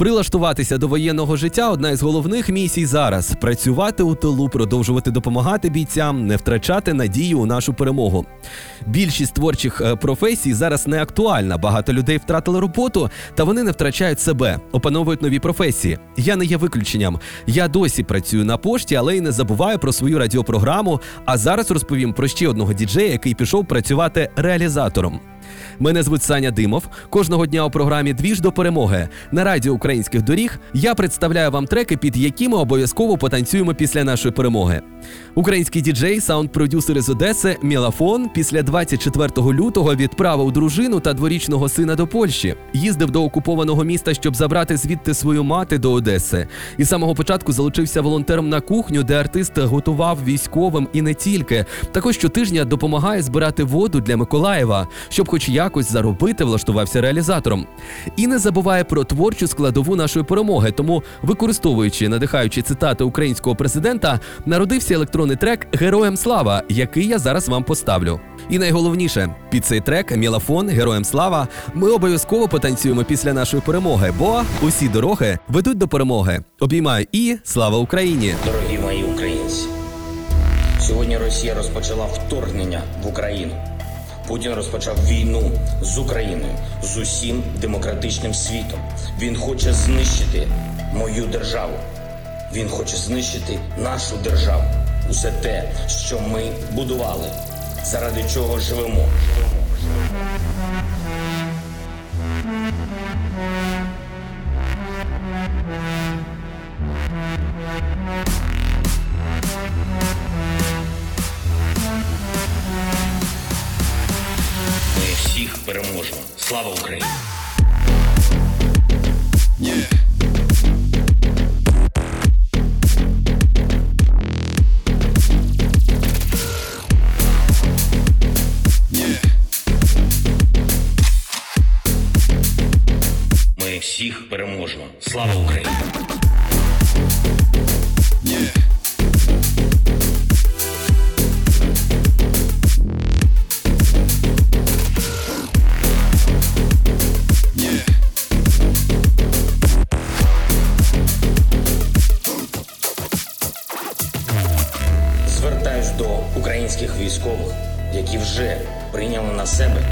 Прилаштуватися до воєнного життя одна із головних місій зараз працювати у тилу, продовжувати допомагати бійцям, не втрачати надію у нашу перемогу. Більшість творчих е, професій зараз не актуальна. Багато людей втратили роботу, та вони не втрачають себе, опановують нові професії. Я не є виключенням. Я досі працюю на пошті, але й не забуваю про свою радіопрограму. А зараз розповім про ще одного діджея, який пішов працювати реалізатором. Мене звуть Саня Димов. Кожного дня у програмі Двіж до перемоги на радіо українських доріг я представляю вам треки, під які ми обов'язково потанцюємо після нашої перемоги. Український діджей, саунд-продюсер із Одеси Мілафон після 24 лютого відправив дружину та дворічного сина до Польщі. Їздив до окупованого міста, щоб забрати звідти свою мати до Одеси. І з самого початку залучився волонтером на кухню, де артист готував військовим і не тільки. Також щотижня допомагає збирати воду для Миколаєва, щоб хоч якось заробити, влаштувався реалізатором. І не забуває про творчу складову нашої перемоги. Тому, використовуючи надихаючі цитати українського президента, народився електронний трек Героям слава, який я зараз вам поставлю. І найголовніше, під цей трек Мілафон Героям слава ми обов'язково потанцюємо після нашої перемоги, бо усі дороги ведуть до перемоги. Обіймаю і слава Україні! Дорогі мої українці, сьогодні Росія розпочала вторгнення в Україну. Путін розпочав війну з Україною, з усім демократичним світом. Він хоче знищити мою державу. Він хоче знищити нашу державу. Усе те, що ми будували, заради чого живемо. Переможемо. Слава Україні! Ми всіх переможемо. Слава Україні! До українських військових, які вже прийняли на себе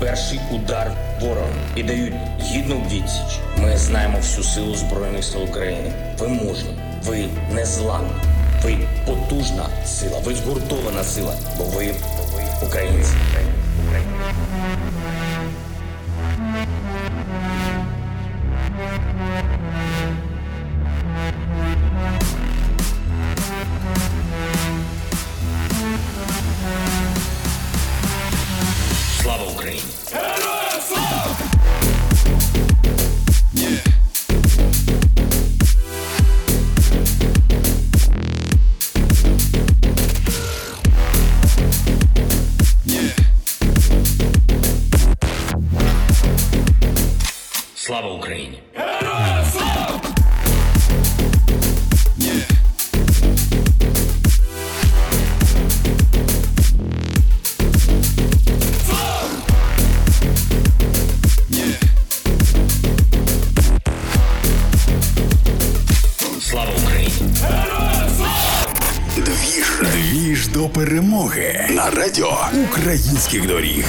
перший удар ворога і дають гідну відсіч. Ми знаємо всю силу Збройних сил України. Ви мужні, ви незламні, ви потужна сила, ви згуртована сила, бо ви українці. Слава Україні! Двіж до перемоги на радіо українських доріг.